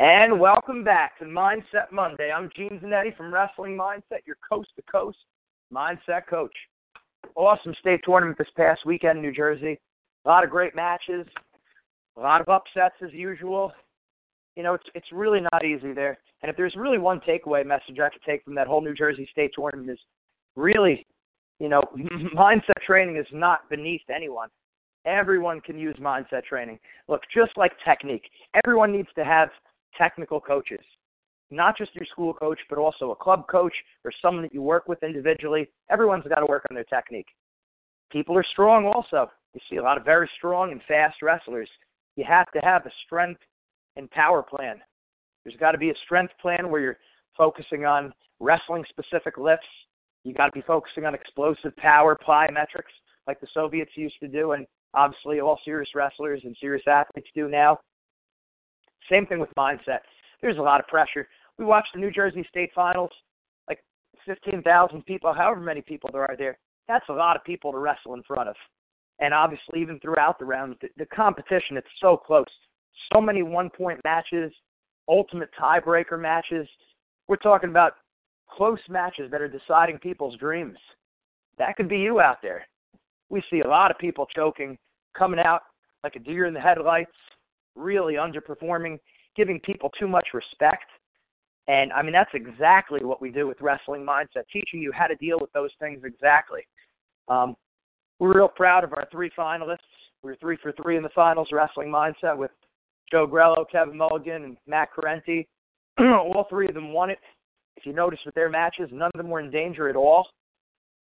And welcome back to Mindset Monday. I'm Gene Zanetti from Wrestling Mindset, your coast to coast mindset coach. Awesome state tournament this past weekend in New Jersey. A lot of great matches, a lot of upsets as usual. You know, it's it's really not easy there. And if there's really one takeaway message I could take from that whole New Jersey state tournament is really, you know, mindset training is not beneath anyone. Everyone can use mindset training. Look, just like technique, everyone needs to have technical coaches, not just your school coach, but also a club coach or someone that you work with individually. Everyone's got to work on their technique. People are strong also. You see a lot of very strong and fast wrestlers. You have to have a strength and power plan. There's got to be a strength plan where you're focusing on wrestling specific lifts. You got to be focusing on explosive power plyometrics like the Soviets used to do, and obviously all serious wrestlers and serious athletes do now. Same thing with mindset. There's a lot of pressure. We watched the New Jersey State Finals, like 15,000 people, however many people there are there. That's a lot of people to wrestle in front of. And obviously, even throughout the round, the, the competition, it's so close. So many one point matches, ultimate tiebreaker matches. We're talking about close matches that are deciding people's dreams. That could be you out there. We see a lot of people choking, coming out like a deer in the headlights, really underperforming, giving people too much respect. And I mean, that's exactly what we do with wrestling mindset, teaching you how to deal with those things exactly. Um, we're real proud of our three finalists. We were three for three in the finals, wrestling mindset with Joe Grello, Kevin Mulligan, and Matt Correnti. all three of them won it. If you notice with their matches, none of them were in danger at all.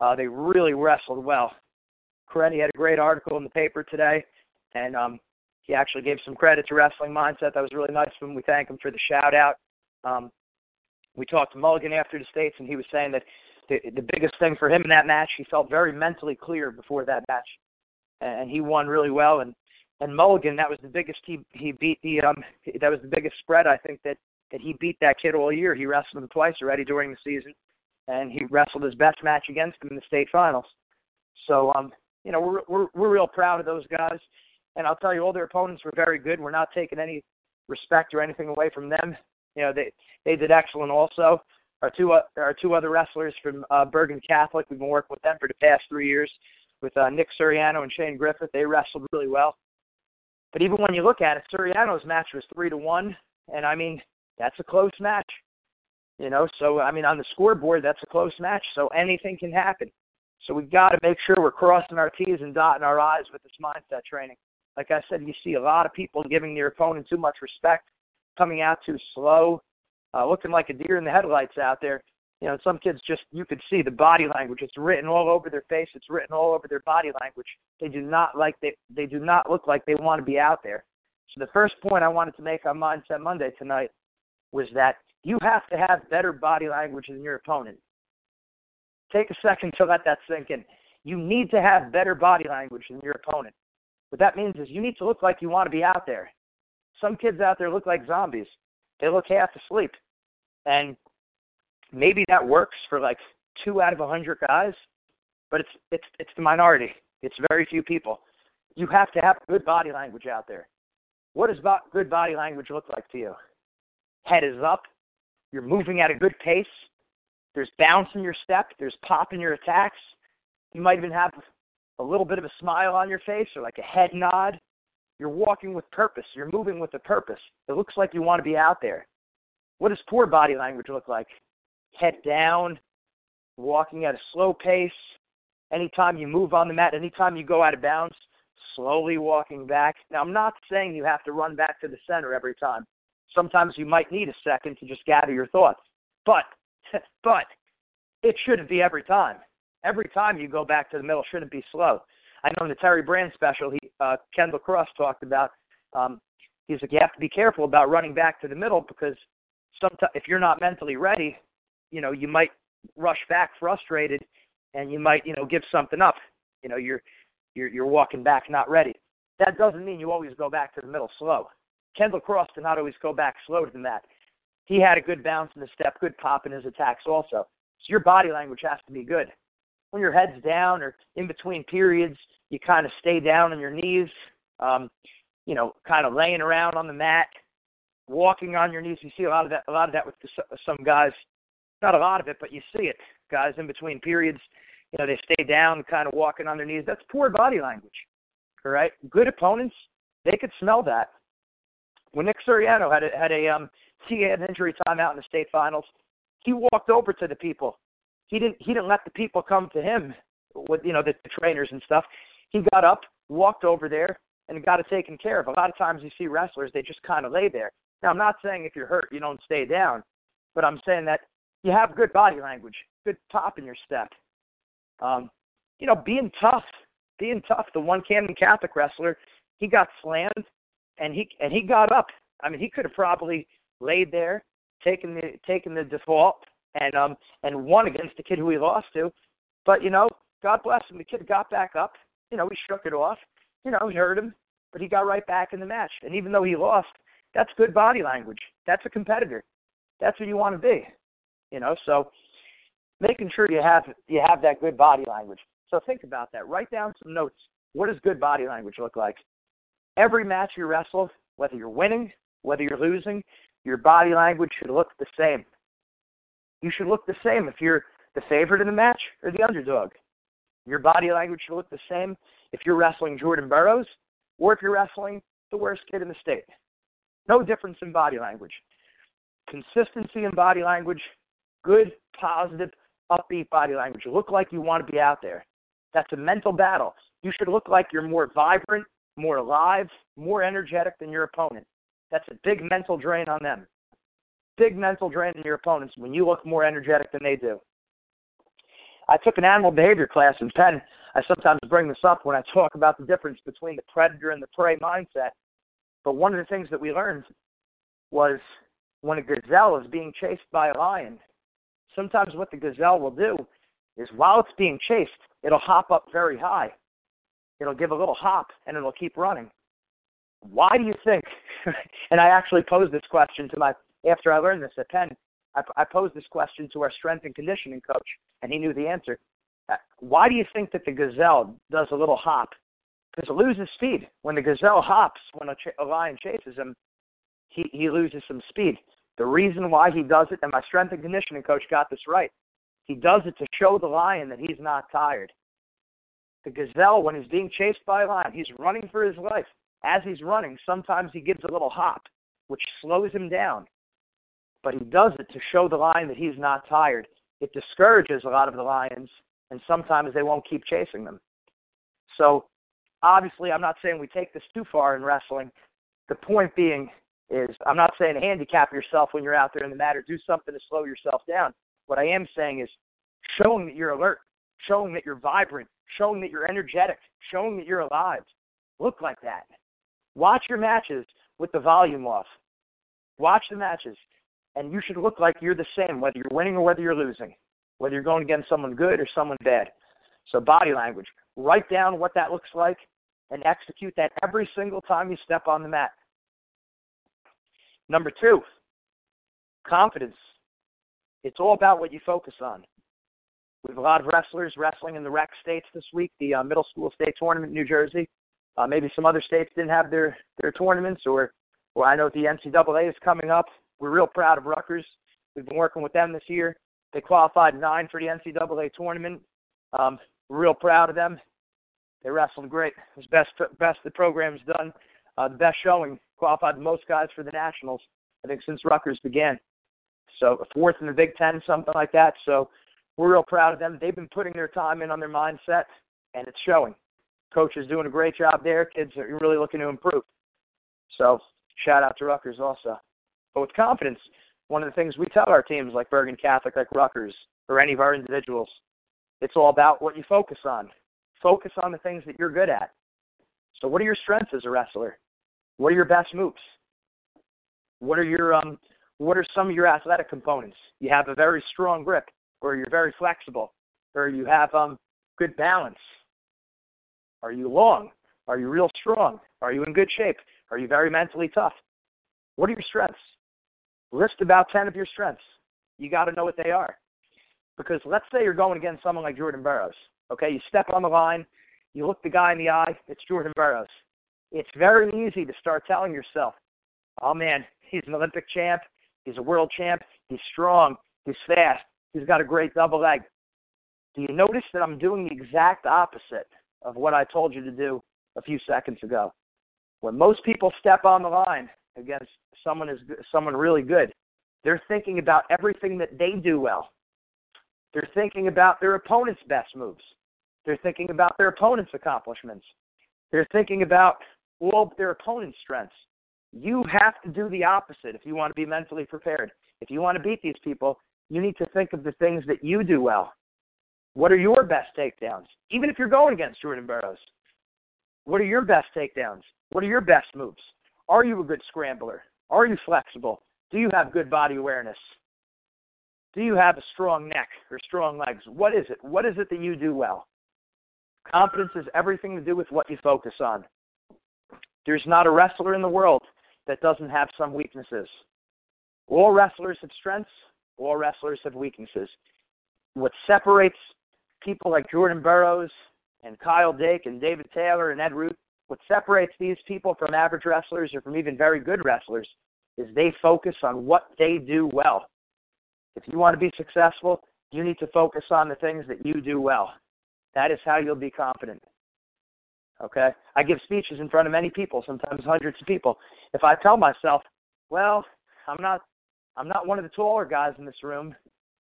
Uh, they really wrestled well. Correnti had a great article in the paper today, and um, he actually gave some credit to Wrestling Mindset. That was really nice of him. We thank him for the shout out. Um, we talked to Mulligan after the States, and he was saying that the, the biggest thing for him in that match, he felt very mentally clear before that match, and he won really well. And and Mulligan, that was the biggest he he beat the um that was the biggest spread I think that that he beat that kid all year. He wrestled him twice already during the season, and he wrestled his best match against him in the state finals. So um you know we're we're we're real proud of those guys. And I'll tell you, all their opponents were very good. We're not taking any respect or anything away from them. You know, they they did excellent. Also, our two uh, our two other wrestlers from uh, Bergen Catholic, we've been working with them for the past three years. With uh, Nick Suriano and Shane Griffith, they wrestled really well. But even when you look at it, Suriano's match was three to one, and I mean that's a close match. You know, so I mean on the scoreboard that's a close match, so anything can happen. So we've got to make sure we're crossing our T's and dotting our I's with this mindset training. Like I said, you see a lot of people giving their opponent too much respect, coming out too slow, uh, looking like a deer in the headlights out there. You know, some kids just you could see the body language. It's written all over their face. It's written all over their body language. They do not like they they do not look like they want to be out there. So the first point I wanted to make on Mindset Monday tonight was that you have to have better body language than your opponent. Take a second to let that sink in. You need to have better body language than your opponent. What that means is you need to look like you want to be out there. Some kids out there look like zombies. They look half asleep. And maybe that works for like two out of a hundred guys, but it's it's it's the minority. It's very few people. You have to have good body language out there. What does good body language look like to you? Head is up. You're moving at a good pace. There's bounce in your step. There's pop in your attacks. You might even have a little bit of a smile on your face or like a head nod. You're walking with purpose. You're moving with a purpose. It looks like you want to be out there. What does poor body language look like? Head down, walking at a slow pace. Anytime you move on the mat, anytime you go out of bounds, slowly walking back. Now, I'm not saying you have to run back to the center every time. Sometimes you might need a second to just gather your thoughts. But, but, it shouldn't be every time. Every time you go back to the middle shouldn't be slow. I know in the Terry Brand special, he uh, Kendall Cross talked about. Um, he's like, you have to be careful about running back to the middle because sometimes if you're not mentally ready, you know, you might rush back frustrated, and you might, you know, give something up. You know, you're you're you're walking back not ready. That doesn't mean you always go back to the middle slow. Kendall Cross did not always go back slower than that. He had a good bounce in the step, good pop in his attacks also. So your body language has to be good. When your head's down or in between periods, you kind of stay down on your knees, um, you know, kind of laying around on the mat, walking on your knees. You see a lot of that. A lot of that with some guys. Not a lot of it, but you see it. Guys in between periods, you know, they stay down, kind of walking on their knees. That's poor body language. All right. Good opponents, they could smell that. When Nick Suriano had a, had a um, he had an injury timeout in the state finals, he walked over to the people. He didn't he didn't let the people come to him with you know the, the trainers and stuff. He got up, walked over there, and got it taken care of. A lot of times you see wrestlers they just kind of lay there. Now I'm not saying if you're hurt you don't stay down, but I'm saying that you have good body language, good pop in your step. Um, you know, being tough, being tough. The one Camden Catholic wrestler, he got slammed, and he and he got up. I mean, he could have probably laid there, taken the taken the default, and um and won against the kid who he lost to. But you know, God bless him. The kid got back up. You know, he shook it off. You know, he hurt him, but he got right back in the match. And even though he lost, that's good body language. That's a competitor. That's what you want to be. You know, so making sure you have you have that good body language. So think about that. Write down some notes. What does good body language look like? Every match you wrestle, whether you're winning, whether you're losing, your body language should look the same. You should look the same if you're the favorite in the match or the underdog. Your body language should look the same if you're wrestling Jordan Burroughs or if you're wrestling the worst kid in the state. No difference in body language. Consistency in body language, good, positive, upbeat body language. Look like you want to be out there. That's a mental battle. You should look like you're more vibrant, more alive, more energetic than your opponent. That's a big mental drain on them. Big mental drain on your opponents when you look more energetic than they do. I took an animal behavior class in Penn. I sometimes bring this up when I talk about the difference between the predator and the prey mindset. But one of the things that we learned was when a gazelle is being chased by a lion, sometimes what the gazelle will do is while it's being chased, it'll hop up very high. It'll give a little hop and it'll keep running. Why do you think? and I actually posed this question to my after I learned this at Penn. I, I posed this question to our strength and conditioning coach, and he knew the answer. Uh, why do you think that the gazelle does a little hop? Because it loses speed. When the gazelle hops, when a, ch- a lion chases him, he, he loses some speed. The reason why he does it, and my strength and conditioning coach got this right, he does it to show the lion that he's not tired. The gazelle, when he's being chased by a lion, he's running for his life. As he's running, sometimes he gives a little hop, which slows him down. But he does it to show the lion that he's not tired. It discourages a lot of the lions, and sometimes they won't keep chasing them. So, obviously, I'm not saying we take this too far in wrestling. The point being, is I'm not saying handicap yourself when you're out there in the mat or do something to slow yourself down. What I am saying is showing that you're alert, showing that you're vibrant, showing that you're energetic, showing that you're alive. Look like that. Watch your matches with the volume off. Watch the matches, and you should look like you're the same, whether you're winning or whether you're losing, whether you're going against someone good or someone bad. So, body language. Write down what that looks like and execute that every single time you step on the mat. Number two, confidence. It's all about what you focus on. We have a lot of wrestlers wrestling in the rec states this week, the uh, middle school state tournament in New Jersey. Uh, maybe some other states didn't have their, their tournaments, or, or I know the NCAA is coming up. We're real proud of Rutgers. We've been working with them this year. They qualified nine for the NCAA tournament. Um, we're real proud of them. They wrestled great. It was best best the program's done. Uh, the best showing qualified the most guys for the nationals. I think since Rutgers began. So fourth in the Big Ten, something like that. So we're real proud of them. They've been putting their time in on their mindset, and it's showing. Coach is doing a great job there. Kids are really looking to improve. So shout out to Rutgers also. But with confidence, one of the things we tell our teams like Bergen Catholic, like Rutgers, or any of our individuals, it's all about what you focus on. Focus on the things that you're good at. So what are your strengths as a wrestler? What are your best moves? What are your um what are some of your athletic components? You have a very strong grip or you're very flexible, or you have um, good balance? Are you long? Are you real strong? Are you in good shape? Are you very mentally tough? What are your strengths? List about 10 of your strengths. You got to know what they are. Because let's say you're going against someone like Jordan Burroughs. Okay, you step on the line, you look the guy in the eye, it's Jordan Burroughs. It's very easy to start telling yourself, oh man, he's an Olympic champ, he's a world champ, he's strong, he's fast, He's got a great double leg. Do you notice that I'm doing the exact opposite of what I told you to do a few seconds ago? When most people step on the line against someone is someone really good, they're thinking about everything that they do well. They're thinking about their opponent's best moves. They're thinking about their opponent's accomplishments. They're thinking about all their opponent's strengths. You have to do the opposite if you want to be mentally prepared. If you want to beat these people, you need to think of the things that you do well. What are your best takedowns? Even if you're going against Jordan Burroughs, what are your best takedowns? What are your best moves? Are you a good scrambler? Are you flexible? Do you have good body awareness? Do you have a strong neck or strong legs? What is it? What is it that you do well? Confidence has everything to do with what you focus on. There's not a wrestler in the world that doesn't have some weaknesses. All wrestlers have strengths, all wrestlers have weaknesses. What separates people like Jordan Burroughs and Kyle Dake and David Taylor and Ed Ruth, what separates these people from average wrestlers or from even very good wrestlers is they focus on what they do well. If you want to be successful, you need to focus on the things that you do well. That is how you'll be confident. Okay? I give speeches in front of many people, sometimes hundreds of people. If I tell myself, well, I'm not I'm not one of the taller guys in this room.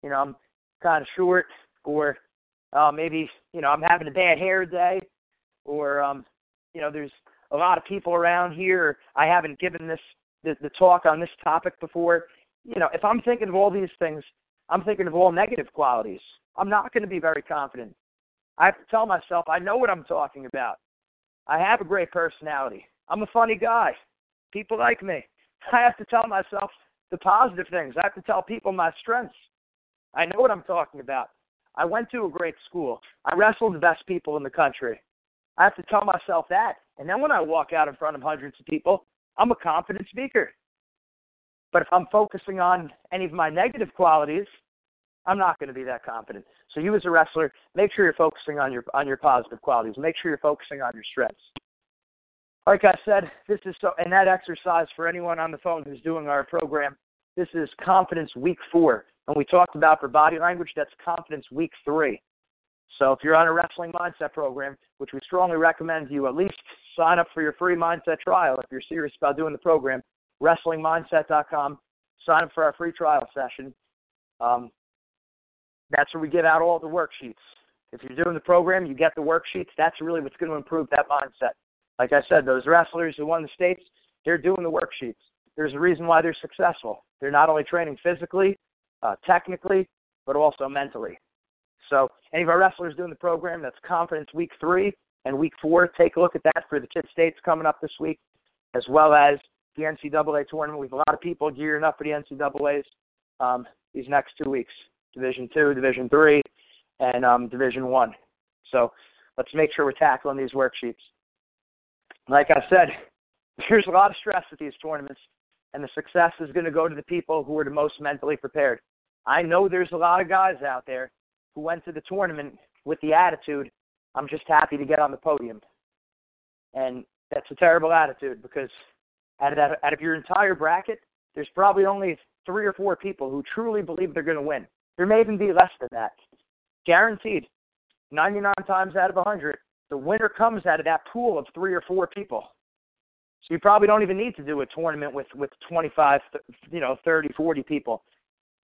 You know, I'm kind of short, or uh, maybe you know I'm having a bad hair day, or um, you know there's a lot of people around here. I haven't given this the, the talk on this topic before. You know, if I'm thinking of all these things, I'm thinking of all negative qualities. I'm not going to be very confident. I have to tell myself I know what I'm talking about. I have a great personality. I'm a funny guy. People like me. I have to tell myself the positive things. I have to tell people my strengths. I know what I'm talking about. I went to a great school. I wrestled the best people in the country. I have to tell myself that. And then when I walk out in front of hundreds of people, I'm a confident speaker. But if I'm focusing on any of my negative qualities, I'm not going to be that confident. So you as a wrestler, make sure you're focusing on your on your positive qualities. Make sure you're focusing on your strengths like I said, this is so, and that exercise for anyone on the phone who's doing our program, this is confidence week four. And we talked about for body language, that's confidence week three. So if you're on a wrestling mindset program, which we strongly recommend you at least sign up for your free mindset trial if you're serious about doing the program, wrestlingmindset.com. Sign up for our free trial session. Um, that's where we give out all the worksheets. If you're doing the program, you get the worksheets. That's really what's going to improve that mindset. Like I said, those wrestlers who won the states, they're doing the worksheets. There's a reason why they're successful. They're not only training physically, uh, technically, but also mentally. So, any of our wrestlers doing the program, that's Confidence Week 3 and Week 4. Take a look at that for the Kid States coming up this week, as well as the NCAA tournament. We have a lot of people gearing up for the NCAAs um, these next two weeks Division 2, Division 3, and um, Division 1. So, let's make sure we're tackling these worksheets. Like I said, there's a lot of stress at these tournaments, and the success is going to go to the people who are the most mentally prepared. I know there's a lot of guys out there who went to the tournament with the attitude, I'm just happy to get on the podium. And that's a terrible attitude because out of, that, out of your entire bracket, there's probably only three or four people who truly believe they're going to win. There may even be less than that. Guaranteed. 99 times out of 100, the winner comes out of that pool of three or four people. So you probably don't even need to do a tournament with with 25, you know, 30, 40 people.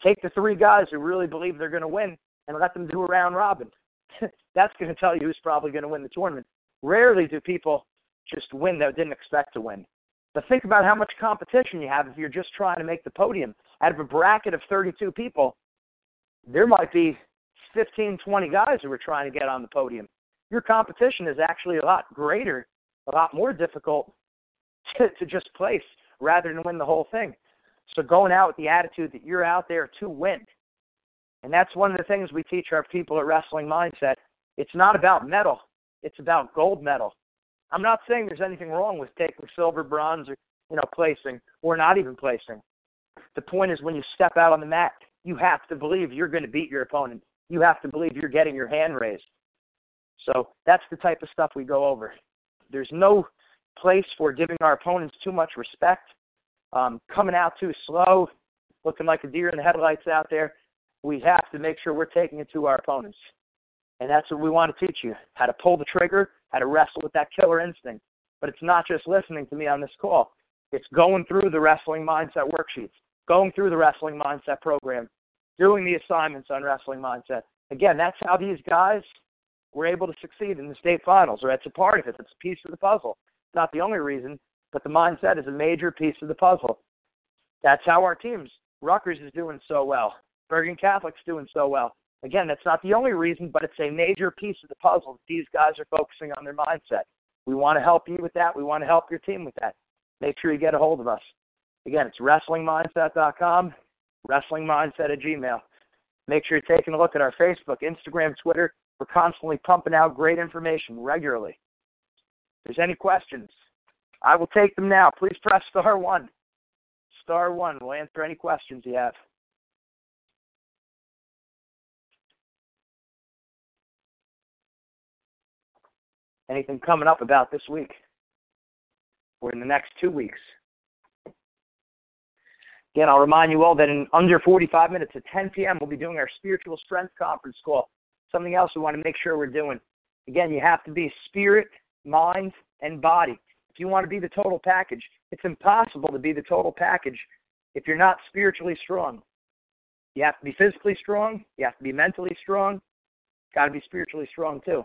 Take the three guys who really believe they're going to win and let them do a round robin. That's going to tell you who's probably going to win the tournament. Rarely do people just win that didn't expect to win. But think about how much competition you have if you're just trying to make the podium. Out of a bracket of 32 people, there might be 15, 20 guys who are trying to get on the podium. Your competition is actually a lot greater, a lot more difficult to, to just place rather than win the whole thing. So going out with the attitude that you're out there to win. And that's one of the things we teach our people at Wrestling Mindset. It's not about medal, it's about gold medal. I'm not saying there's anything wrong with taking silver, bronze, or you know, placing, or not even placing. The point is when you step out on the mat, you have to believe you're going to beat your opponent. You have to believe you're getting your hand raised. So that's the type of stuff we go over. There's no place for giving our opponents too much respect, um, coming out too slow, looking like a deer in the headlights out there. We have to make sure we're taking it to our opponents. And that's what we want to teach you how to pull the trigger, how to wrestle with that killer instinct. But it's not just listening to me on this call, it's going through the wrestling mindset worksheets, going through the wrestling mindset program, doing the assignments on wrestling mindset. Again, that's how these guys were able to succeed in the state finals, or it's a part of it. It's a piece of the puzzle not the only reason, but the mindset is a major piece of the puzzle. That's how our teams, Rutgers is doing so well. Bergen Catholic's doing so well. Again, that's not the only reason, but it's a major piece of the puzzle. These guys are focusing on their mindset. We want to help you with that. We want to help your team with that. Make sure you get a hold of us. Again, it's wrestlingmindset.com, wrestlingmindset at gmail. Make sure you're taking a look at our Facebook, Instagram, Twitter. We're constantly pumping out great information regularly If there's any questions, I will take them now. Please press star one. Star one. We'll answer any questions you have. Anything coming up about this week or in the next two weeks? Again, I'll remind you all that in under 45 minutes at 10 p.m., we'll be doing our spiritual strength conference call. Something else we want to make sure we're doing. Again, you have to be spirit mind, and body. If you want to be the total package, it's impossible to be the total package if you're not spiritually strong. You have to be physically strong, you have to be mentally strong, got to be spiritually strong too.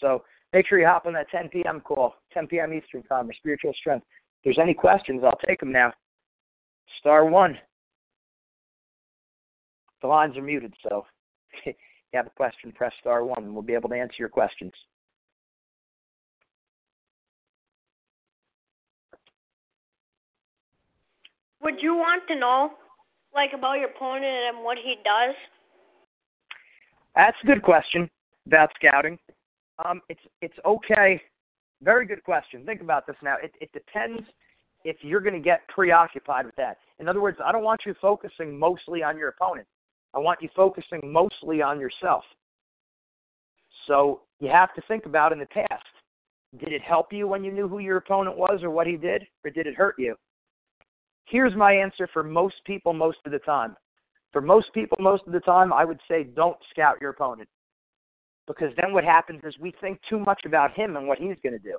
So make sure you hop on that 10 p.m. call, 10 p.m. Eastern Time, or spiritual strength. If there's any questions, I'll take them now. Star one. The lines are muted, so if you have a question, press star one, and we'll be able to answer your questions. Would you want to know, like, about your opponent and what he does? That's a good question about scouting. Um, it's it's okay. Very good question. Think about this now. It it depends if you're going to get preoccupied with that. In other words, I don't want you focusing mostly on your opponent. I want you focusing mostly on yourself. So you have to think about in the past. Did it help you when you knew who your opponent was or what he did, or did it hurt you? Here's my answer for most people most of the time. For most people most of the time, I would say don't scout your opponent. Because then what happens is we think too much about him and what he's going to do.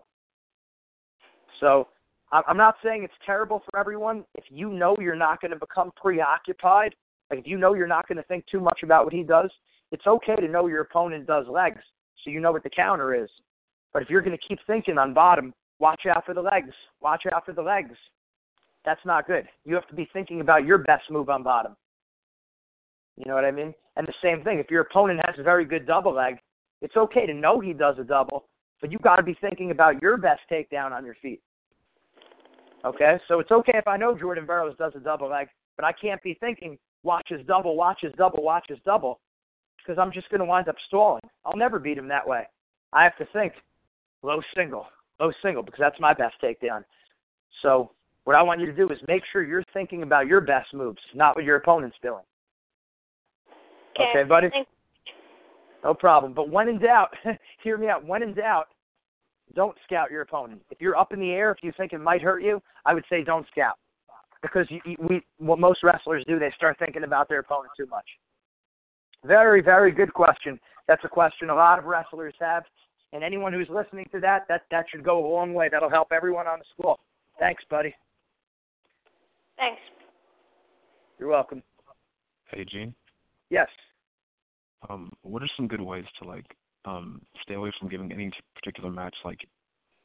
So I'm not saying it's terrible for everyone. If you know you're not going to become preoccupied, like if you know you're not going to think too much about what he does, it's okay to know your opponent does legs so you know what the counter is. But if you're going to keep thinking on bottom, watch out for the legs. Watch out for the legs. That's not good. You have to be thinking about your best move on bottom. You know what I mean? And the same thing, if your opponent has a very good double leg, it's okay to know he does a double, but you got to be thinking about your best takedown on your feet. Okay, so it's okay if I know Jordan Burroughs does a double leg, but I can't be thinking watch his double, watch his double, watch his double, because I'm just going to wind up stalling. I'll never beat him that way. I have to think low single, low single, because that's my best takedown. So what I want you to do is make sure you're thinking about your best moves, not what your opponent's doing. Okay, buddy. Thanks. No problem. But when in doubt, hear me out. When in doubt, don't scout your opponent. If you're up in the air, if you think it might hurt you, I would say don't scout because you, you, we what most wrestlers do, they start thinking about their opponent too much. Very, very good question. That's a question a lot of wrestlers have, and anyone who's listening to that, that that should go a long way. That'll help everyone on the school. Thanks, buddy. Thanks. You're welcome. Hey, Gene. Yes. Um, what are some good ways to like um stay away from giving any particular match like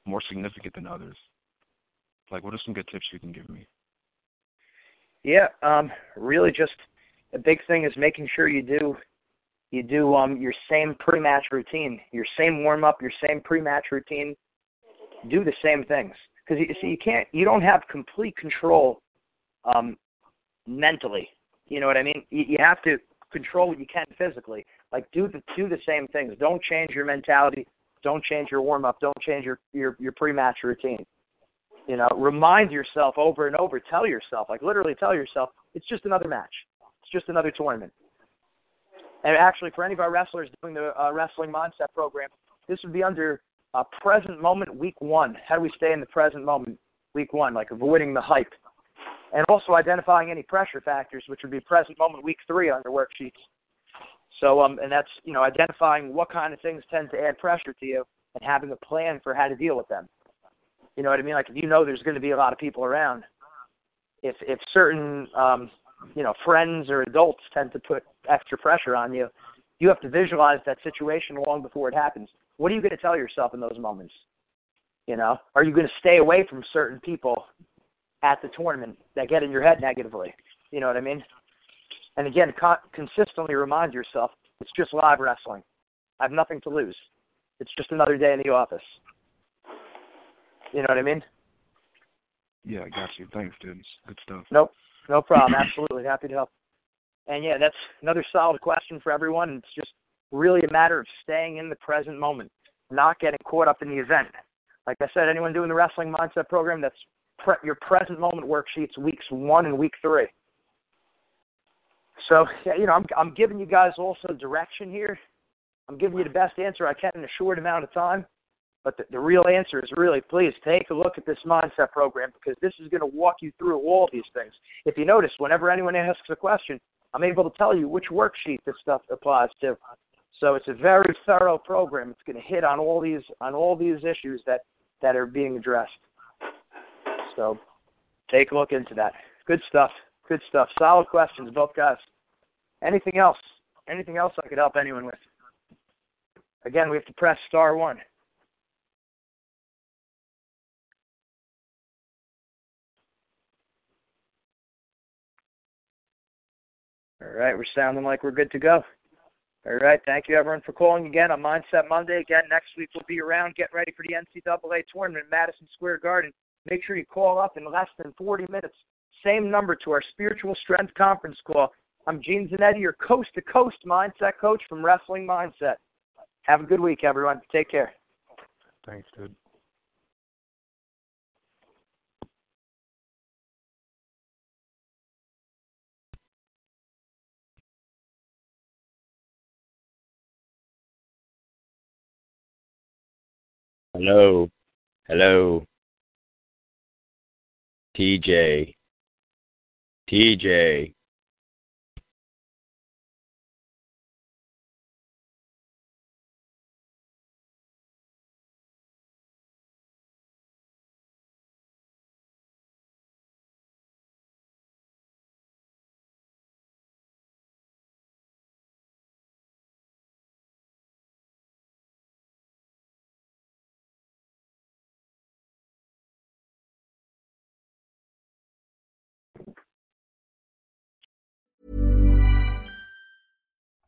more significant than others? Like, what are some good tips you can give me? Yeah, um, really just a big thing is making sure you do you do um your same pre-match routine, your same warm up, your same pre-match routine. Do the same things because you see you can't you don't have complete control um mentally. You know what I mean? You, you have to control what you can physically. Like do the do the same things. Don't change your mentality. Don't change your warm up. Don't change your your your pre-match routine. You know, remind yourself over and over. Tell yourself, like literally, tell yourself, it's just another match. It's just another tournament. And actually, for any of our wrestlers doing the uh, wrestling mindset program, this would be under uh, present moment week one. How do we stay in the present moment week one? Like avoiding the hype, and also identifying any pressure factors, which would be present moment week three on your worksheets. So, um, and that's you know identifying what kind of things tend to add pressure to you, and having a plan for how to deal with them. You know what I mean? Like if you know there's going to be a lot of people around, if if certain um, you know friends or adults tend to put extra pressure on you, you have to visualize that situation long before it happens. What are you going to tell yourself in those moments? You know, are you going to stay away from certain people at the tournament that get in your head negatively? You know what I mean? And again, con- consistently remind yourself it's just live wrestling. I have nothing to lose. It's just another day in the office. You know what I mean? Yeah, I got you. Thanks, dude. Good stuff. Nope, no problem. Absolutely happy to help. And yeah, that's another solid question for everyone. It's just really a matter of staying in the present moment, not getting caught up in the event. Like I said, anyone doing the wrestling mindset program, that's pre- your present moment worksheets, weeks one and week three. So you know, I'm I'm giving you guys also direction here. I'm giving you the best answer I can in a short amount of time. But the, the real answer is really, please take a look at this mindset program because this is going to walk you through all these things. If you notice, whenever anyone asks a question, I'm able to tell you which worksheet this stuff applies to. So it's a very thorough program. It's going to hit on all these on all these issues that that are being addressed. So take a look into that. Good stuff. Good stuff. Solid questions, both guys. Anything else? Anything else I could help anyone with? Again, we have to press star one. All right, we're sounding like we're good to go. All right, thank you everyone for calling again on Mindset Monday. Again, next week we'll be around getting ready for the NCAA tournament Madison Square Garden. Make sure you call up in less than 40 minutes. Same number to our Spiritual Strength Conference call. I'm Gene Zanetti, your coast to coast mindset coach from Wrestling Mindset. Have a good week, everyone. Take care. Thanks, dude. Hello. Hello. TJ. TJ.